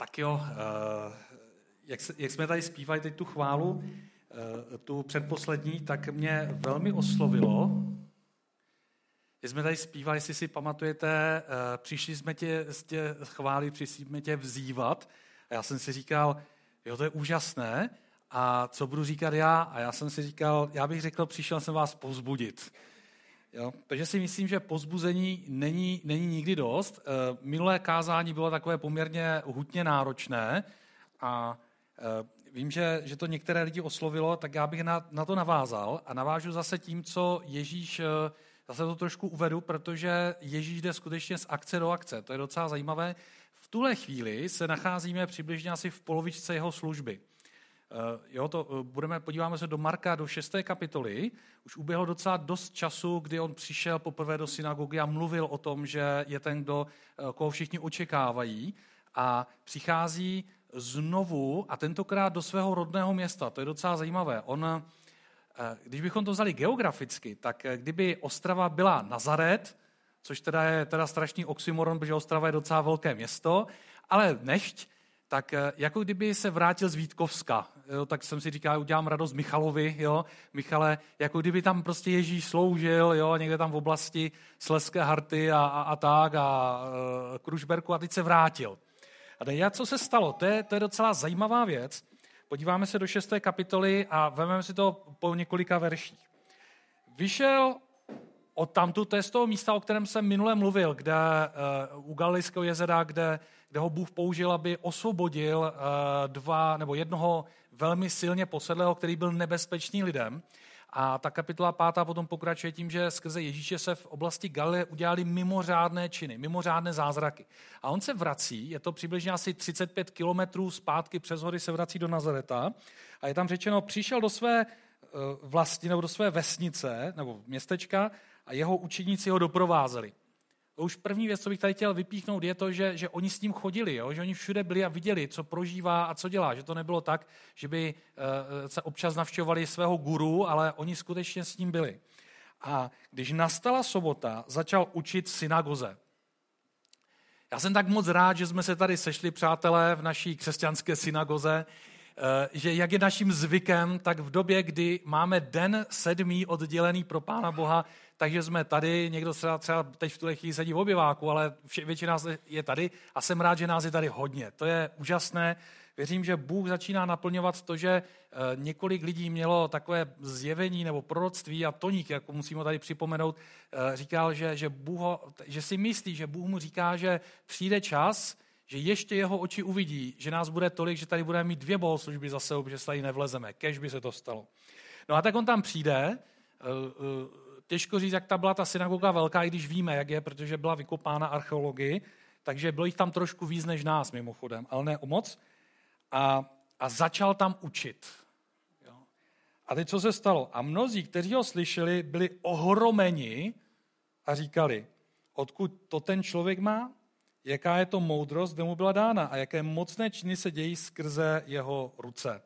Tak jo, eh, jak, jak jsme tady zpívali teď tu chválu, eh, tu předposlední, tak mě velmi oslovilo, že jsme tady zpívali, jestli si pamatujete, eh, přišli jsme tě, tě chválit, přišli jsme tě vzývat. A já jsem si říkal, jo, to je úžasné. A co budu říkat já? A já jsem si říkal, já bych řekl, přišel jsem vás pozbudit. Jo? Takže si myslím, že pozbuzení není, není nikdy dost. Eh, minulé kázání bylo takové poměrně hutně náročné a eh, vím, že, že to některé lidi oslovilo, tak já bych na, na to navázal a navážu zase tím, co Ježíš, eh, zase to trošku uvedu, protože Ježíš jde skutečně z akce do akce. To je docela zajímavé. V tuhle chvíli se nacházíme přibližně asi v polovičce jeho služby. Eh, jo, to eh, budeme, podíváme se do Marka, do šesté kapitoly. Už uběhlo docela dost času, kdy on přišel poprvé do synagogy a mluvil o tom, že je ten, kdo, eh, koho všichni očekávají. A přichází znovu a tentokrát do svého rodného města. To je docela zajímavé. On, když bychom to vzali geograficky, tak kdyby Ostrava byla Nazaret, což teda je teda strašný oxymoron, protože Ostrava je docela velké město, ale nešť, tak jako kdyby se vrátil z Vítkovska jo, tak jsem si říkal, udělám radost Michalovi, jo, Michale, jako kdyby tam prostě Ježíš sloužil, jo, někde tam v oblasti Sleské harty a, a, a tak a e, Krušberku a teď se vrátil. A teď, co se stalo? To je, to je docela zajímavá věc. Podíváme se do šesté kapitoly a vezmeme si to po několika verších. Vyšel od tamtu, to je z toho místa, o kterém jsem minule mluvil, kde uh, u Galilejského jezera, kde, kde ho Bůh použil, aby osvobodil uh, dva nebo jednoho velmi silně posedlého, který byl nebezpečný lidem. A ta kapitola pátá potom pokračuje tím, že skrze Ježíše se v oblasti Galileje udělali mimořádné činy, mimořádné zázraky. A on se vrací, je to přibližně asi 35 kilometrů zpátky přes hory se vrací do Nazareta a je tam řečeno, přišel do své eh, vlasti nebo do své vesnice nebo městečka a jeho učeníci ho doprovázeli. To už první věc, co bych tady chtěl vypíchnout, je to, že, že oni s ním chodili, jo? že oni všude byli a viděli, co prožívá a co dělá. Že to nebylo tak, že by uh, se občas navštěvovali svého guru, ale oni skutečně s ním byli. A když nastala sobota, začal učit synagoze. Já jsem tak moc rád, že jsme se tady sešli, přátelé, v naší křesťanské synagoze, eh, že jak je naším zvykem, tak v době, kdy máme den sedmý oddělený pro Pána Boha, takže jsme tady, někdo třeba, třeba teď v tuhle chvíli sedí v oběváku, ale většina nás je tady a jsem rád, že nás je tady hodně. To je úžasné. Věřím, že Bůh začíná naplňovat to, že eh, několik lidí mělo takové zjevení nebo proroctví a Toník, jako musíme tady připomenout, eh, říkal, že, že, Bůh ho, že si myslí, že Bůh mu říká, že přijde čas, že ještě jeho oči uvidí, že nás bude tolik, že tady budeme mít dvě bohoslužby za sebou, že se tady nevlezeme. Kež by se to stalo. No a tak on tam přijde, eh, Těžko říct, jak ta byla ta synagoga velká, i když víme, jak je, protože byla vykopána archeologii, takže bylo jich tam trošku víc než nás mimochodem, ale ne o moc. A, a začal tam učit. Jo. A teď co se stalo? A mnozí, kteří ho slyšeli, byli ohromeni a říkali, odkud to ten člověk má, jaká je to moudrost, kde mu byla dána a jaké mocné činy se dějí skrze jeho ruce.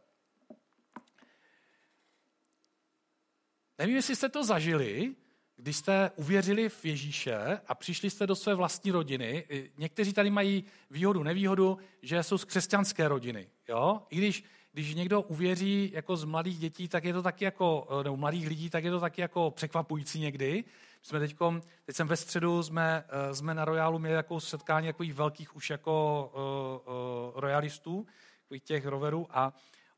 Nevím, jestli jste to zažili, když jste uvěřili v Ježíše a přišli jste do své vlastní rodiny. Někteří tady mají výhodu, nevýhodu, že jsou z křesťanské rodiny. Jo? I když, když někdo uvěří jako z mladých dětí, tak je to taky jako, nebo mladých lidí, tak je to taky jako překvapující někdy. Jsme teďkom, teď jsem ve středu, jsme, eh, jsme na Royalu měli jako setkání takových velkých už jako uh, uh, royalistů, těch roverů a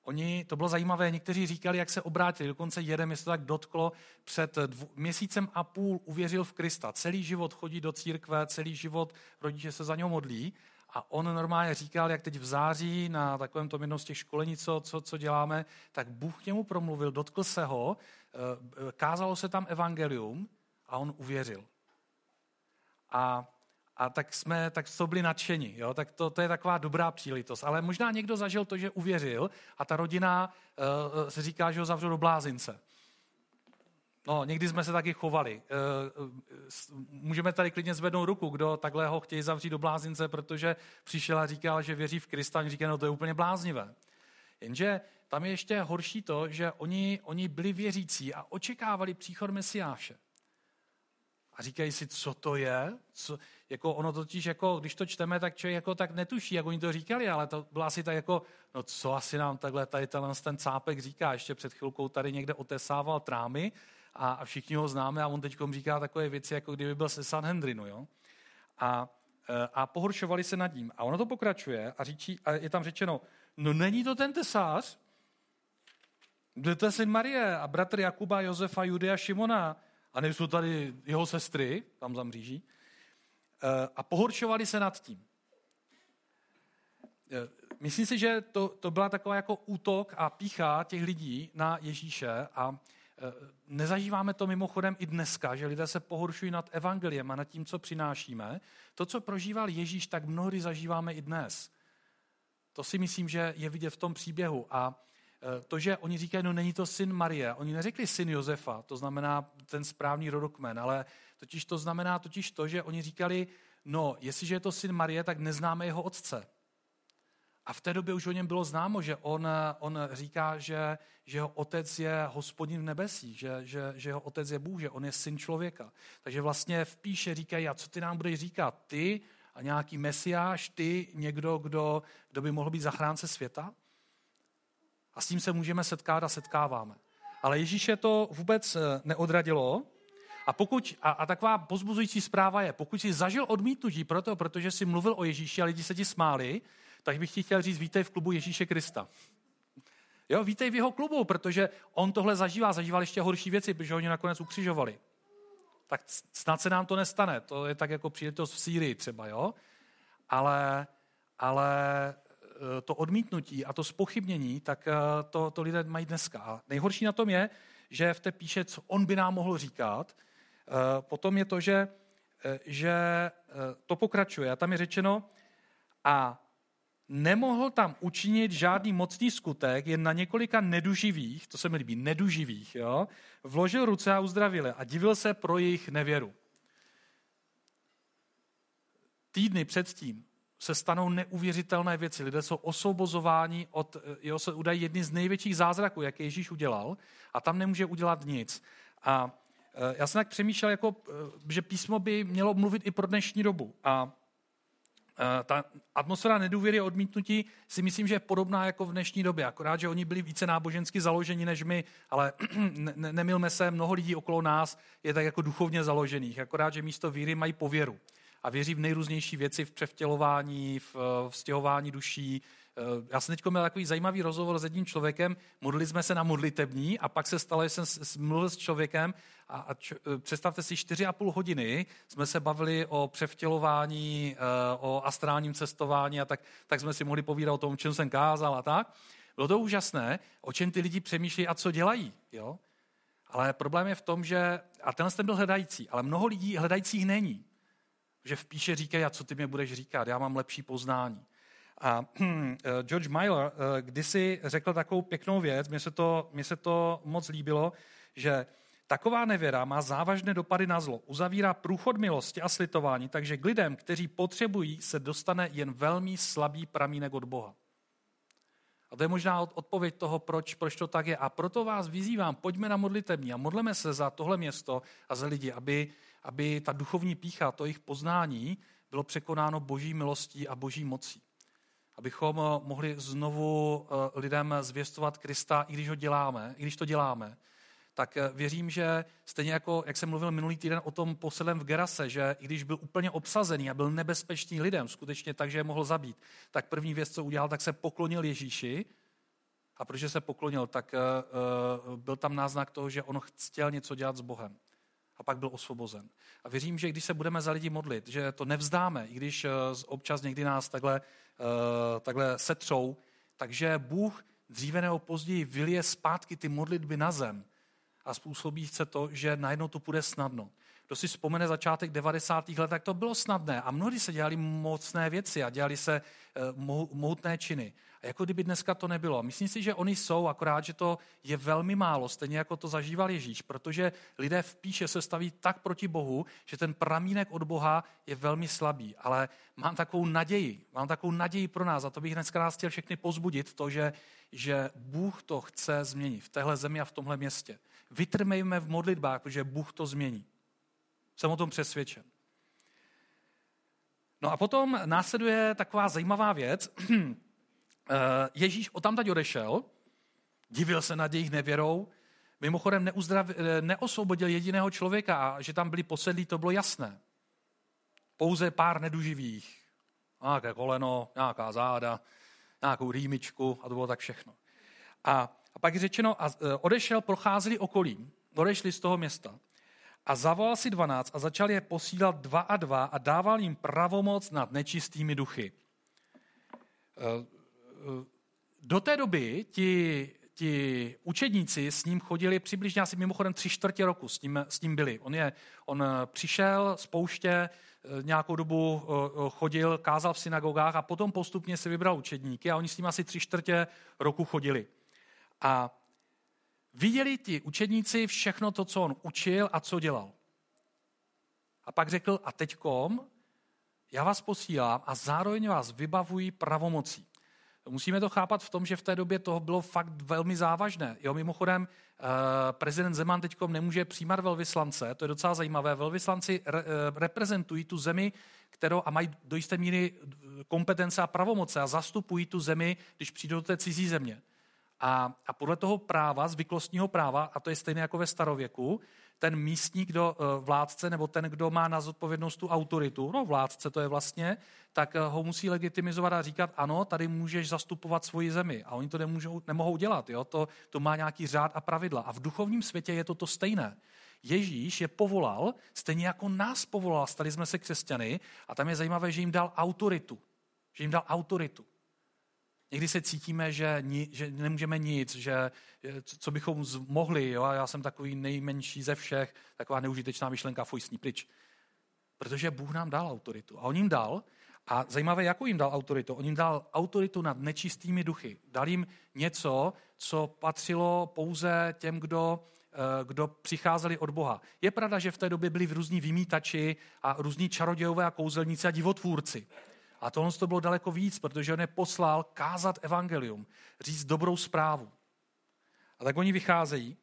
Oni, to bylo zajímavé, někteří říkali, jak se obrátili, dokonce jeden, mě to tak dotklo, před dvů, měsícem a půl uvěřil v Krista. Celý život chodí do církve, celý život rodiče se za něho modlí. A on normálně říkal, jak teď v září na takovém tom jednom z těch školení, co, co, co děláme, tak Bůh k němu promluvil, dotkl se ho, eh, kázalo se tam evangelium a on uvěřil. A a tak jsme, tak to byli nadšení. Jo? Tak to, to je taková dobrá příležitost. Ale možná někdo zažil to, že uvěřil a ta rodina uh, se říká, že ho zavřou do blázince. No, někdy jsme se taky chovali. Uh, můžeme tady klidně zvednout ruku, kdo takhle ho chtějí zavřít do blázince, protože přišel a říkal, že věří v Krista, a říká, no to je úplně bláznivé. Jenže tam je ještě horší to, že oni, oni byli věřící a očekávali příchod Mesiáše. A říkají si, co to je? Co, jako ono totiž, jako, když to čteme, tak člověk jako tak netuší, jak oni to říkali, ale to bylo asi tak jako, no co asi nám takhle tady ten, ten cápek říká, ještě před chvilkou tady někde otesával trámy a, a všichni ho známe a on teď říká takové věci, jako kdyby byl se Sanhedrinu, jo. A, e, a pohoršovali se nad ním. A ono to pokračuje a, říčí, a je tam řečeno, no není to ten tesář, je syn Marie a bratr Jakuba, Josefa, Judy a Šimona. A nejsou tady jeho sestry, tam za mříží. Eh, a pohoršovali se nad tím. Eh, myslím si, že to, to byla taková jako útok a pícha těch lidí na Ježíše a eh, nezažíváme to mimochodem i dneska, že lidé se pohoršují nad evangeliem a nad tím, co přinášíme. To, co prožíval Ježíš, tak mnohdy zažíváme i dnes. To si myslím, že je vidět v tom příběhu. A to, že oni říkají, no není to syn Marie, oni neřekli syn Josefa, to znamená ten správný rodokmen, ale totiž to znamená totiž to, že oni říkali, no jestliže je to syn Marie, tak neznáme jeho otce. A v té době už o něm bylo známo, že on, on říká, že, že jeho otec je hospodin v nebesích, že, že, že jeho otec je Bůh, že on je syn člověka. Takže vlastně v píše říkají, a co ty nám budeš říkat? Ty a nějaký mesiáš, ty někdo, kdo, kdo by mohl být zachránce světa? A s tím se můžeme setkat a setkáváme. Ale Ježíše to vůbec eh, neodradilo. A, pokud, a, a taková pozbuzující zpráva je, pokud jsi zažil odmítnutí proto, protože jsi mluvil o Ježíši a lidi se ti smáli, tak bych ti chtěl říct, vítej v klubu Ježíše Krista. Jo, vítej v jeho klubu, protože on tohle zažívá, zažíval ještě horší věci, protože oni nakonec ukřižovali. Tak snad se nám to nestane, to je tak jako příležitost v Sýrii třeba, jo? Ale, ale Eh, to odmítnutí a to spochybnění, tak eh, to, to lidé mají dneska. A nejhorší na tom je, že v té píše, co on by nám mohl říkat. Eh, potom je to, že, že to pokračuje. A tam je řečeno, a nemohl tam učinit žádný mocný skutek, jen na několika neduživých, to se mi líbí, neduživých, jo, vložil ruce a uzdravil a divil se pro jejich nevěru. Týdny předtím se stanou neuvěřitelné věci. Lidé jsou osvobozováni od, jeho se udají jedny z největších zázraků, jaké Ježíš udělal, a tam nemůže udělat nic. A já jsem tak přemýšlel, jako, e, že písmo by mělo mluvit i pro dnešní dobu. A e, ta atmosféra nedůvěry a odmítnutí si myslím, že je podobná jako v dnešní době. Akorát, že oni byli více nábožensky založeni než my, ale ne, nemilme se, mnoho lidí okolo nás je tak jako duchovně založených. Akorát, že místo víry mají pověru a věří v nejrůznější věci, v převtělování, v stěhování duší. Eh, já jsem teď měl takový zajímavý rozhovor s jedním člověkem, modlili jsme se na modlitební a pak se stalo, že jsem mluvil s člověkem a, a č, eh, představte si, čtyři a půl hodiny jsme se bavili o převtělování, eh, o astrálním cestování a tak, tak jsme si mohli povídat o tom, čem jsem kázal a tak. Bylo to úžasné, o čem ty lidi přemýšlí a co dělají. Jo? Ale problém je v tom, že, a tenhle ten byl hledající, ale mnoho lidí hledajících není že v píše říkají, a co ty mě budeš říkat, já mám lepší poznání. A eh, George Miller eh, kdysi řekl takovou pěknou věc, mně se to, mně se to moc líbilo, že taková nevěra má závažné dopady na zlo. Uzavírá průchod milosti a slitování, takže k lidem, kteří potřebují, se dostane jen velmi slabý pramínek od Boha. A to je možná odpověď toho, proč, proč to tak je. A proto vás vyzývám, pojďme na modlitební a modleme se za tohle město a za lidi, aby, aby ta duchovní pícha, to jejich poznání, bylo překonáno boží milostí a boží mocí. Abychom eh, mohli znovu eh, lidem zvěstovat Krista, i když ho děláme, i když to děláme, tak eh, věřím, že stejně jako, jak jsem mluvil minulý týden o tom poselem v Gerase, že i když byl úplně obsazený a byl nebezpečný lidem, skutečně tak, že je mohl zabít, tak první věc, co udělal, tak se poklonil Ježíši. A protože se poklonil, tak byl tam náznak toho, že on chtěl něco dělat s Bohem a pak byl osvobozen. A věřím, že když se budeme za lidi modlit, že to nevzdáme, i když občas někdy nás takhle, takhle setřou, takže Bůh dříve nebo později vylije zpátky ty modlitby na zem a způsobí se to, že najednou to půjde snadno. Kdo si vzpomene začátek 90. let, tak to bylo snadné a mnohdy se dělali mocné věci a dělali se eh, mohutné činy. Jako kdyby dneska to nebylo. Myslím si, že oni jsou, akorát, že to je velmi málo, stejně jako to zažíval Ježíš, protože lidé v píše se staví tak proti Bohu, že ten pramínek od Boha je velmi slabý. Ale mám takovou naději, mám takovou naději pro nás a to bych dneska nás chtěl všechny pozbudit, to, že, že Bůh to chce změnit v téhle zemi a v tomhle městě. Vytrmejme v modlitbách, protože Bůh to změní. Jsem o tom přesvědčen. No a potom následuje taková zajímavá věc. Eh, Ježíš o tam odešel, divil se nad jejich nevěrou, mimochodem neuzdrav, eh, neosvobodil jediného člověka a že tam byli posedlí, to bylo jasné. Pouze pár neduživých. Nějaké koleno, nějaká záda, nějakou rýmičku a to bylo tak všechno. A, a pak je řečeno, a eh, odešel, procházeli okolím, odešli z toho města. A zavolal si dvanáct a začal je posílat dva a dva a dával jim pravomoc nad nečistými duchy. Do té doby ti, ti učedníci s ním chodili přibližně asi mimochodem tři čtvrtě roku s ním, s ním byli. On, je, on přišel z pouště, eh, nějakou dobu eh, chodil, kázal v synagogách a potom postupně si vybral učedníky a oni s ním asi tři čtvrtě roku chodili. A viděli ti učedníci všechno to, co on učil a co dělal. A pak řekl, a teďkom já vás posílám a zároveň vás vybavují pravomocí. Musíme to chápat v tom, že v té době to bylo fakt velmi závažné. Jo, mimochodem, eh, prezident Zeman teď nemůže přijímat velvyslance, to je docela zajímavé. Velvyslanci re, eh, reprezentují tu zemi, kterou a mají do jisté míry kompetence a pravomoce a zastupují tu zemi, když přijdou do té cizí země. A, a podle toho práva, zvyklostního práva, a to je stejné jako ve starověku, ten místní kdo, eh, vládce nebo ten, kdo má na zodpovědnost tu autoritu, no vládce to je vlastně, tak eh, ho musí legitimizovat a říkat, ano, tady můžeš zastupovat svoji zemi. A oni to nemůžou, nemohou dělat. Jo? To, to má nějaký řád a pravidla. A v duchovním světě je to to stejné. Ježíš je povolal, stejně jako nás povolal, stali jsme se křesťany, a tam je zajímavé, že jim dal autoritu. Že jim dal autoritu. Někdy se cítíme, že, ni, že nemůžeme nic, že co bychom mohli, jo? já jsem takový nejmenší ze všech, taková neužitečná myšlenka, fuj, sní pryč. Protože Bůh nám dal autoritu. A on jim dal, a zajímavé, jakou jim dal autoritu. On jim dal autoritu nad nečistými duchy. Dal jim něco, co patřilo pouze těm, kdo, eh, kdo přicházeli od Boha. Je pravda, že v té době byli v různí vymítači a různí čarodějové a kouzelníci a divotvůrci. A tohle to bylo daleko víc, protože on je poslal kázat evangelium, říct dobrou zprávu. A tak oni vycházejí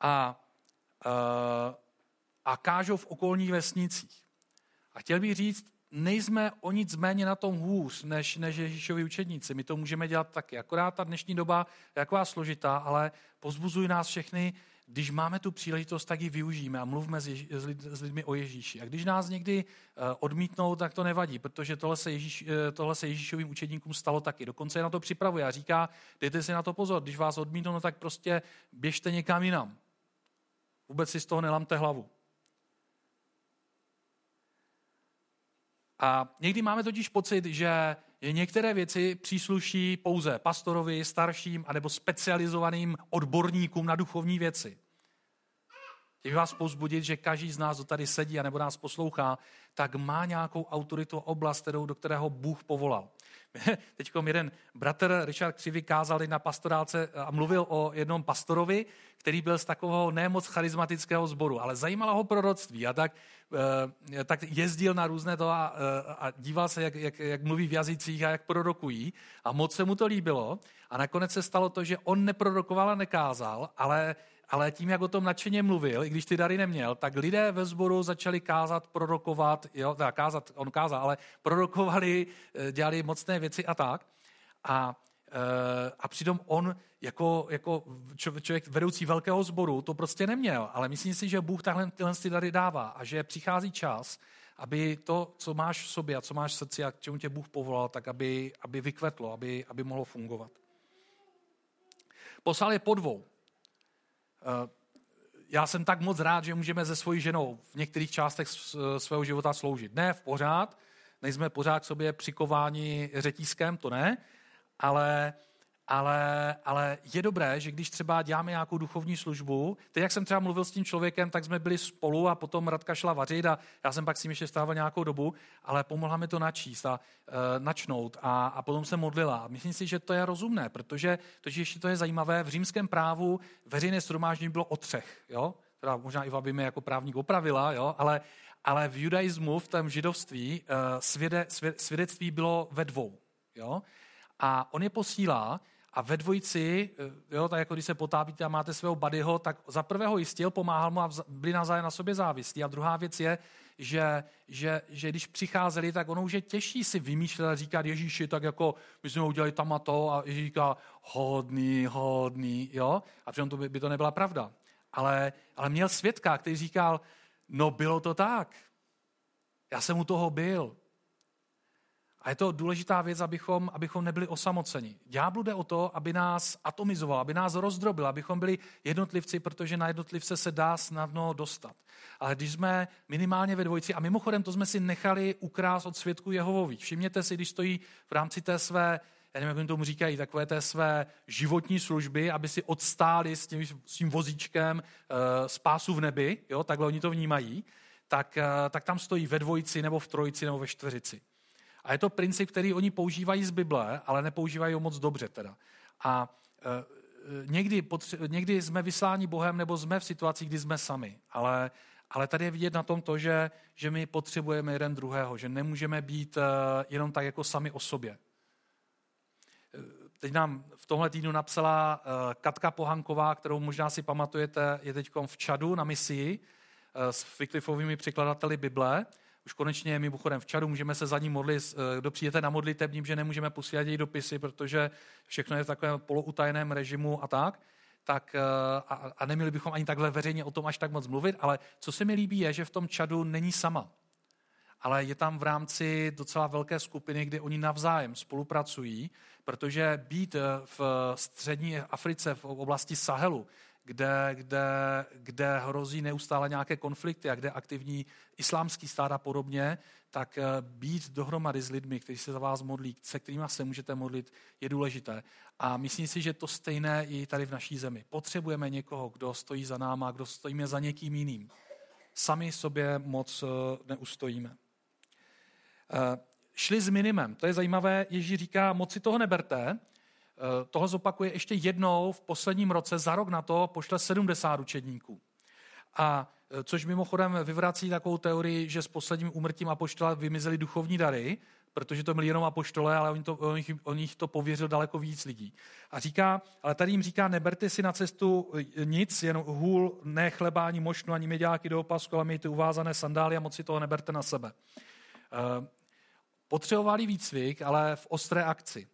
a, uh, a kážou v okolních vesnicích. A chtěl bych říct, nejsme o nic méně na tom hůř, než, než Ježíšovi učedníci. My to můžeme dělat taky. Akorát ta dnešní doba je taková složitá, ale pozbuzují nás všechny když máme tu příležitost, tak ji využijeme a mluvme s, Ježí, s lidmi o Ježíši. A když nás někdy eh, odmítnou, tak to nevadí, protože tohle se, Ježíš, eh, tohle se Ježíšovým učedníkům stalo taky. Dokonce je na to připravuje a říká, dejte si na to pozor, když vás odmítnou, no tak prostě běžte někam jinam. Vůbec si z toho nelamte hlavu. A někdy máme totiž pocit, že některé věci přísluší pouze pastorovi, starším anebo specializovaným odborníkům na duchovní věci. Chtěl vás pozbudit, že každý z nás, kdo tady sedí a nebo nás poslouchá, tak má nějakou autoritu oblast, kterou, do kterého Bůh povolal. Teď jeden bratr Richard Křivy kázal na pastorálce a mluvil o jednom pastorovi, který byl z takového nemoc charismatického sboru, ale zajímalo ho proroctví a tak, eh, tak jezdil na různé to a, eh, a díval se, jak, jak, jak mluví v jazycích a jak prorokují a moc se mu to líbilo a nakonec se stalo to, že on neprorokoval a nekázal, ale ale tím, jak o tom nadšeně mluvil, i když ty dary neměl, tak lidé ve sboru začali kázat, prorokovat, jo, teda kázat, on kázal, ale prorokovali, eh, dělali mocné věci a tak. A, eh, a přitom on jako, jako člověk vedoucí velkého sboru to prostě neměl. Ale myslím si, že Bůh tahle, tyhle ty dary dává a že přichází čas, aby to, co máš v sobě a co máš v srdci a k čemu tě Bůh povolal, tak aby, aby vykvetlo, aby, aby mohlo fungovat. Poslal je po dvou. Eh, já jsem tak moc rád, že můžeme se svojí ženou v některých částech svého života sloužit. Ne v pořád, nejsme pořád k sobě přikováni řetízkem, to ne, ale ale, ale je dobré, že když třeba děláme nějakou duchovní službu, teď jak jsem třeba mluvil s tím člověkem, tak jsme byli spolu a potom Radka šla vařit a já jsem pak s ním ještě stával nějakou dobu, ale pomohla mi to načíst a uh, načnout a, a potom se modlila. Myslím si, že to je rozumné, protože to, že ještě to je zajímavé, v římském právu veřejné shromáždění bylo o třech, jo? Teda možná Iva by mi jako právník opravila, jo? Ale, ale v judaismu, v tom židovství, uh, svěde, svě, svědectví bylo ve dvou. Jo? A on je posílá A ve dvojici, eh, jo, tak jako když se potápíte a máte svého buddyho, tak za prvého jistil, pomáhal mu a byli navzájem na sobě závislí. A druhá věc je, že, že, že když přicházeli, tak ono už je těžší si vymýšlet a říkat Ježíši, tak jako my jsme udělali tam a to a Ježíš říká hodný, hodný, jo? A přitom to by, by to nebyla pravda. Ale, ale měl svědka, který říkal, no bylo to tak. Já jsem u toho byl. A je to důležitá věc, abychom, abychom nebyli osamoceni. Ďáblu jde o to, aby nás atomizoval, aby nás rozdrobil, abychom byli jednotlivci, protože na jednotlivce se dá snadno dostat. Ale když jsme minimálně ve dvojici, a mimochodem to jsme si nechali ukrást od svědků Jehovových. Všimněte si, když stojí v rámci té své já nevím, jak jim tomu říkají, takové té své životní služby, aby si odstáli s tím, s tím vozíčkem uh, spásu v nebi, jo, takhle oni to vnímají, tak, uh, tak tam stojí ve dvojici, nebo v trojici, nebo ve čtveřici. A je to princip, který oni používají z Bible, ale nepoužívají ho moc dobře teda. A e, někdy, potře- někdy jsme vysláni Bohem nebo jsme v situaci, kdy jsme sami. Ale, ale tady je vidět na tom to, že, že my potřebujeme jeden druhého, že nemůžeme být e, jenom tak jako sami o sobě. E, teď nám v tomhle týdnu napsala Katka Pohanková, kterou možná si pamatujete, je teď v Čadu na misii s Wycliffovými překladateli Bible už konečně mimochodem v čaru můžeme se za ní modlit, eh, kdo přijete na modlitebním, že nemůžeme posílat její dopisy, protože všechno je v takovém poloutajeném režimu a tak, tak eh, a, a neměli bychom ani takhle veřejně o tom až tak moc mluvit, ale co se mi líbí je, že v tom čadu není sama. Ale je tam v rámci docela velké skupiny, kde oni navzájem spolupracují, protože být eh, v střední Africe, v oblasti Sahelu, kde, kde, kde hrozí neustále nějaké konflikty a kde aktivní islámský stát a podobně, tak eh, být dohromady s lidmi, kteří se za vás modlí, se kterými se můžete modlit, je důležité. A myslím si, že to stejné i tady v naší zemi. Potřebujeme někoho, kdo stojí za náma, kdo stojíme za někým jiným. Sami sobě moc eh, neustojíme. Eh, šli s minimem. To je zajímavé. Ježíš říká, moc si toho neberte, Eh, toho zopakuje ještě jednou v posledním roce, za rok na to pošle 70 učedníků. A eh, což mimochodem vyvrací takovou teorii, že s posledním umrtím apoštola vymizely duchovní dary, protože to byli jenom apoštole, ale on, to, on, jich, on jich to pověřil daleko víc lidí. A říká, ale tady jim říká, neberte si na cestu eh, nic, jen hůl, ne chleba, ani mošnu, ani měďáky do opasku, ale mějte uvázané sandály a moc si toho neberte na sebe. Potřebovali výcvik, ale v ostré akci.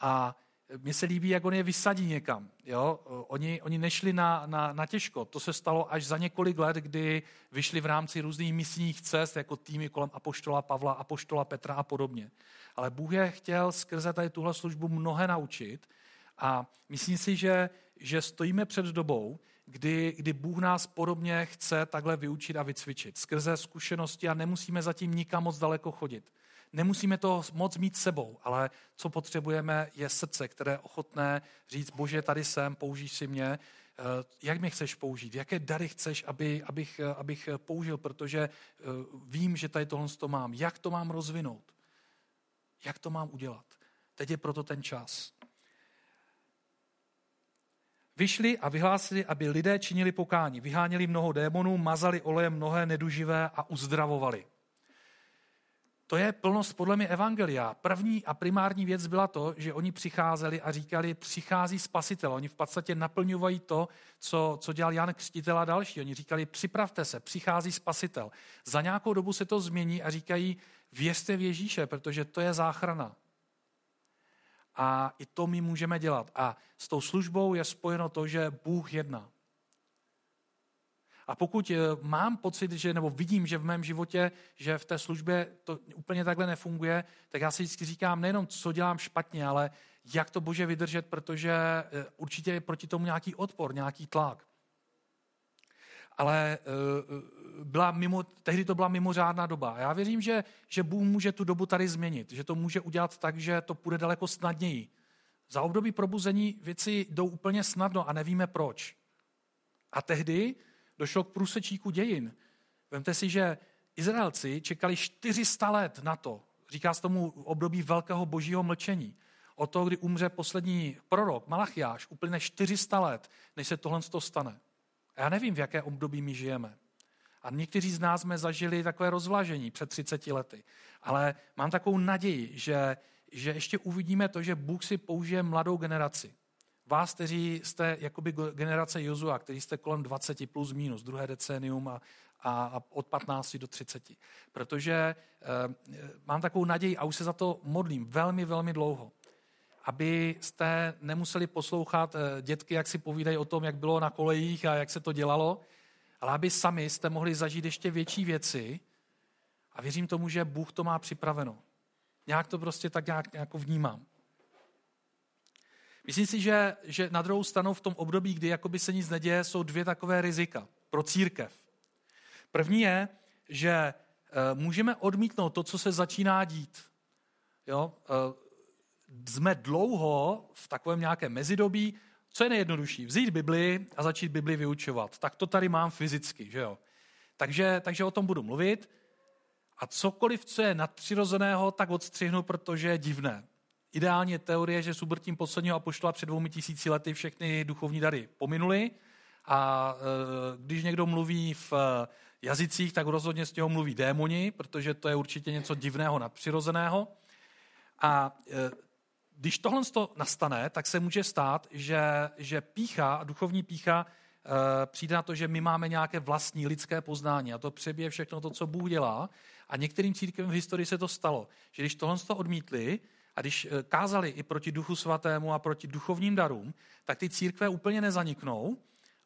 A mně se líbí, jak on je vysadí někam. Jo? Oni, oni nešli na, na, na těžko. To se stalo až za několik let, kdy vyšli v rámci různých misijních cest, jako týmy kolem Apoštola Pavla, Apoštola Petra a podobně. Ale Bůh je chtěl skrze tady tuhle službu mnohé naučit a myslím si, že, že stojíme před dobou, kdy, kdy Bůh nás podobně chce takhle vyučit a vycvičit. Skrze zkušenosti a nemusíme zatím nikam moc daleko chodit. Nemusíme to moc mít sebou, ale co potřebujeme je srdce, které je ochotné říct, bože, tady jsem, použij si mě, eh, jak mě chceš použít, jaké dary chceš, aby, abych, eh, abych použil, protože eh, vím, že tady tohle to mám. Jak to mám rozvinout? Jak to mám udělat? Teď je proto ten čas. Vyšli a vyhlásili, aby lidé činili pokání. Vyháněli mnoho démonů, mazali olejem mnohé neduživé a uzdravovali. To je plnost podle mě evangelia. První a primární věc byla to, že oni přicházeli a říkali, přichází spasitel. Oni v podstatě naplňují to, co, co dělal Jan Křtitel a další. Oni říkali, připravte se, přichází spasitel. Za nějakou dobu se to změní a říkají, věřte v Ježíše, protože to je záchrana. A i to my můžeme dělat. A s tou službou je spojeno to, že Bůh jedná. A pokud eh, mám pocit, že, nebo vidím, že v mém životě, že v té službě to úplně takhle nefunguje, tak já si vždycky říkám nejenom, co dělám špatně, ale jak to Bože vydržet, protože eh, určitě je proti tomu nějaký odpor, nějaký tlak. Ale eh, byla mimo, tehdy to byla mimořádná doba. Já věřím, že, že Bůh může tu dobu tady změnit, že to může udělat tak, že to půjde daleko snadněji. Za období probuzení věci jdou úplně snadno a nevíme proč. A tehdy došlo k průsečíku dějin. Vemte si, že Izraelci čekali 400 let na to, říká se tomu období velkého božího mlčení. O to, kdy umře poslední prorok, Malachiáš, uplyne 400 let, než se tohle stane. A já nevím, v jaké období my žijeme. A někteří z nás jsme zažili takové rozvlažení před 30 lety. Ale mám takovou naději, že, že ještě uvidíme to, že Bůh si použije mladou generaci. Vás, kteří jste jakoby generace Jozua, kteří jste kolem 20 plus minus, druhé decénium a, a, a od 15 do 30. Protože e, mám takovou naději a už se za to modlím velmi, velmi dlouho, abyste nemuseli poslouchat e, dětky, jak si povídají o tom, jak bylo na kolejích a jak se to dělalo, ale aby sami jste mohli zažít ještě větší věci a věřím tomu, že Bůh to má připraveno. Nějak to prostě tak nějak, nějak vnímám. Myslím si, že, že na druhou stranu v tom období, kdy jakoby se nic neděje, jsou dvě takové rizika pro církev. První je, že e, můžeme odmítnout to, co se začíná dít. Jo? E, jsme dlouho v takovém nějakém mezidobí, co je nejjednodušší? Vzít Bibli a začít Bibli vyučovat. Tak to tady mám fyzicky, že jo? Takže, takže o tom budu mluvit. A cokoliv, co je nadpřirozeného, tak odstřihnu, protože je divné. Ideálně teorie, že s úbrtím posledního apoštola před dvoumi tisíci lety všechny duchovní dary pominuli a e, když někdo mluví v e, jazycích, tak rozhodně z něho mluví démoni, protože to je určitě něco divného, nadpřirozeného. A e, když tohle nastane, tak se může stát, že, že pícha, duchovní pícha, přijde na to, že my máme nějaké vlastní lidské poznání a to přebije všechno to, co Bůh dělá. A některým církvím v historii se to stalo, že když tohle odmítli, a když eh, kázali i proti duchu svatému a proti duchovním darům, tak ty církve úplně nezaniknou,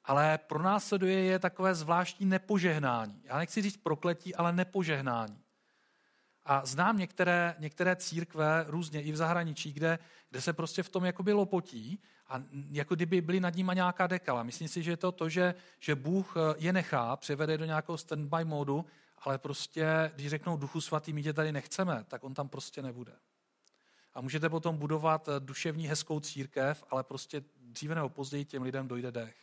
ale pro nás je takové zvláštní nepožehnání. Já nechci říct prokletí, ale nepožehnání. A znám některé, některé církve různě i v zahraničí, kde, kde se prostě v tom jakoby lopotí a jako kdyby byly nad nimi nějaká dekala. Myslím si, že je to to, že, že Bůh eh, je nechá, převede do nějakého standby modu, ale prostě, když řeknou duchu svatý, my tě tady nechceme, tak on tam prostě nebude. A můžete potom budovat eh, duševní hezkou církev, ale prostě dříve nebo později těm lidem dojde dech.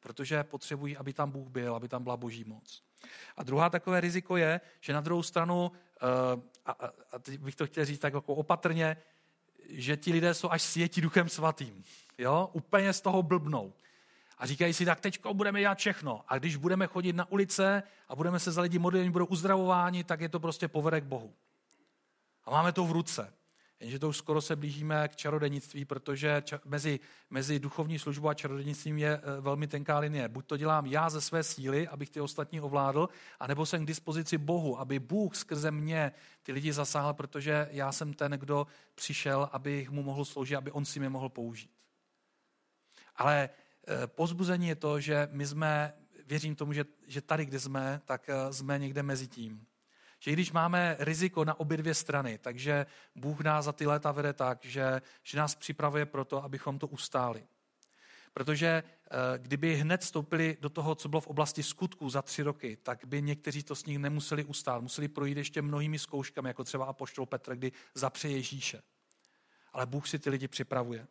Protože potřebují, aby tam Bůh byl, aby tam byla boží moc. A druhá takové riziko je, že na druhou stranu, eh, a, a teď bych to chtěl říct tak jako opatrně, že ti lidé jsou až světí duchem svatým. Jo? Úplně z toho blbnou. A říkají si, tak teď budeme dělat všechno. A když budeme chodit na ulice a budeme se za lidi modlit, budou uzdravováni, tak je to prostě povede k Bohu. A máme to v ruce. Jenže to už skoro se blížíme k čarodějnictví, protože mezi, mezi duchovní službou a čarodějnictvím je eh, velmi tenká linie. Buď to dělám já ze své síly, abych ty ostatní ovládl, anebo jsem k dispozici Bohu, aby Bůh skrze mě ty lidi zasáhl, protože já jsem ten, kdo přišel, abych mu mohl sloužit, aby on si mě mohl použít. Ale eh, pozbuzení je to, že my jsme, věřím tomu, že, že tady, kde jsme, tak eh, jsme někde mezi tím. Že i když máme riziko na obě dvě strany, takže Bůh nás za ty léta vede tak, že, že nás připravuje pro to, abychom to ustáli. Protože eh, kdyby hned vstoupili do toho, co bylo v oblasti skutků za tři roky, tak by někteří to s nich nemuseli ustát. Museli projít ještě mnohými zkouškami, jako třeba apoštol Petr, kdy zapře Ježíše. Ale Bůh si ty lidi připravuje.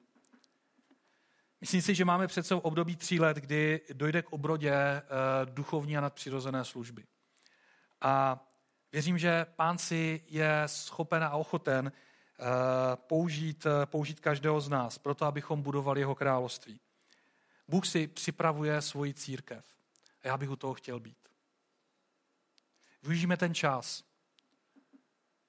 Myslím si, že máme před sebou období tří let, kdy dojde k obrodě eh, duchovní a nadpřirozené služby. A Věřím, že pán si je schopen a ochoten eh, použít, eh, použít každého z nás, proto abychom budovali jeho království. Bůh si připravuje svoji církev a já bych u toho chtěl být. Využijeme ten čas,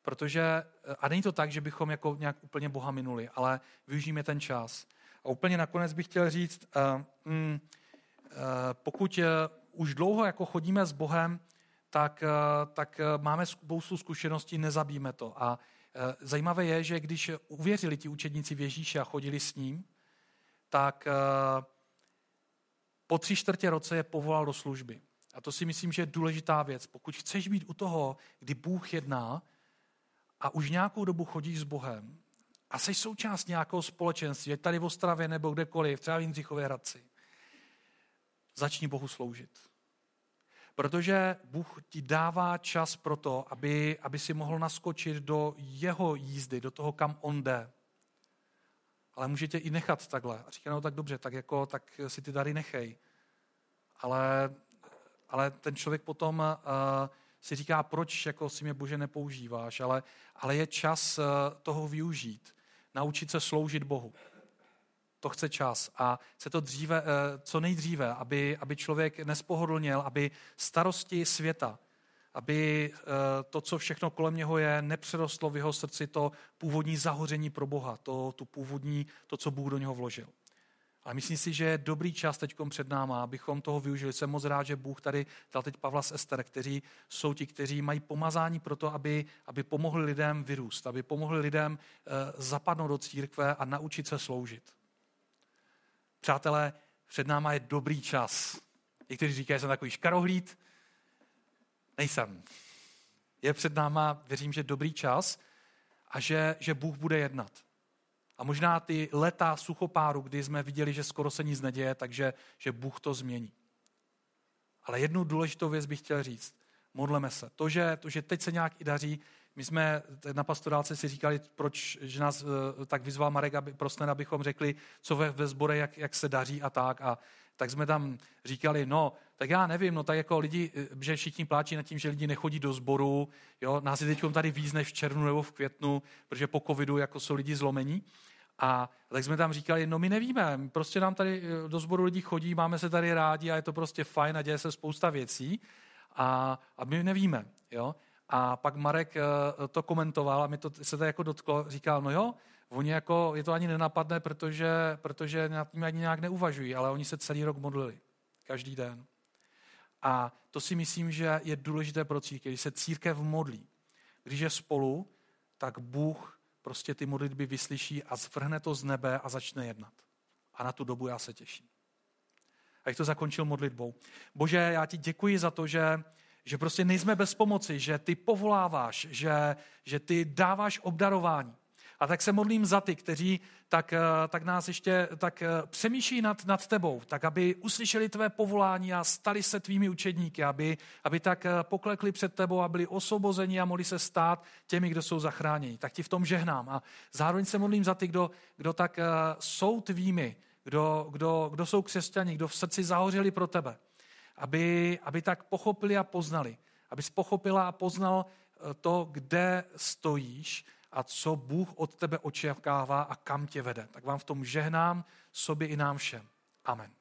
protože, eh, a není to tak, že bychom jako nějak úplně Boha minuli, ale využijeme ten čas. A úplně nakonec bych chtěl říct, uh, pokud už dlouho jako chodíme s Bohem, tak, eh, tak eh, máme spoustu zkušeností, nezabíme to. A eh, zajímavé je, že když uvěřili ti učedníci v Ježíše a chodili s ním, tak po tři čtvrtě roce je povolal do služby. A to si myslím, že je důležitá věc. Pokud chceš být u toho, kdy Bůh jedná a už nějakou dobu chodíš s Bohem a jsi součást nějakého společenství, ať tady v Ostravě nebo kdekoliv, třeba v Jindřichově Hradci, začni Bohu sloužit. Protože Bůh ti dává čas pro to, aby, aby si mohl naskočit do jeho jízdy, do toho, kam on jde. Ale může tě i nechat takhle. A říká, no tak dobře, tak, jako, tak si ty dary nechej. Ale, ale ten člověk potom uh, si říká, proč jako si mě Bože nepoužíváš, ale, ale je čas uh, toho využít. Naučit se sloužit Bohu to chce čas a chce to dříve, eh, co nejdříve, aby, aby člověk nespohodlněl, aby starosti světa aby eh, to, co všechno kolem něho je, nepřerostlo v jeho srdci to původní zahoření pro Boha, to, tu původní, to, co Bůh do něho vložil. Ale myslím si, že je dobrý čas teď před náma, abychom toho využili. Jsem moc rád, že Bůh tady dal teď Pavla s Ester, kteří jsou ti, kteří mají pomazání pro to, aby, aby pomohli lidem vyrůst, aby pomohli lidem eh, zapadnout do církve a naučit se sloužit. Přátelé, před náma je dobrý čas. Někteří říkají, že jsem takový škarohlíd. Nejsem. Je před náma, věřím, že dobrý čas a že, že Bůh bude jednat. A možná ty leta suchopáru, kdy jsme viděli, že skoro se nic neděje, takže že Bůh to změní. Ale jednu důležitou věc bych chtěl říct. Modleme se. To, že, to, že teď se nějak i daří, my jsme na pastorálce si říkali, proč že nás eh, tak vyzval Marek, aby, prosne, abychom řekli, co ve, ve zbore, jak, jak se daří a tak. A tak jsme tam říkali, no, tak já nevím, no tak jako lidi, eh, že všichni pláčí nad tím, že lidi nechodí do sboru, jo, nás je teď tady víc než v červnu nebo v květnu, protože po covidu jako jsou lidi zlomení. A tak jsme tam říkali, no my nevíme, prostě nám tady eh, do sboru lidí chodí, máme se tady rádi a je to prostě fajn a děje se spousta věcí a, a my nevíme. Jo? A pak Marek eh, to komentoval a mi to se to jako dotklo, říkal, no jo, oni jako, je to ani nenapadne, protože, protože nad tím ani nějak neuvažují, ale oni se celý rok modlili. Každý den. A to si myslím, že je důležité pro církev. Když se církev modlí, když je spolu, tak Bůh prostě ty modlitby vyslyší a zvrhne to z nebe a začne jednat. A na tu dobu já se těším. A jak to zakončil modlitbou. Bože, já ti děkuji za to, že, že prostě nejsme bez pomoci, že ty povoláváš, že, že ty dáváš obdarování. A tak se modlím za ty, kteří tak, eh, tak nás ještě tak eh, přemýšlí nad, nad tebou, tak aby uslyšeli tvé povolání a stali se tvými učedníky, aby, aby tak eh, poklekli před tebou a byli osvobozeni a mohli se stát těmi, kdo jsou zachráněni. Tak ti v tom žehnám. A zároveň se modlím za ty, kdo, kdo tak jsou tvými, kdo, kdo, kdo jsou křesťani, kdo v srdci zahořeli pro tebe. Aby, aby tak pochopili a poznali. Aby pochopila a poznal to, kde stojíš a co Bůh od tebe očekává a kam tě vede. Tak vám v tom žehnám sobě i nám všem. Amen.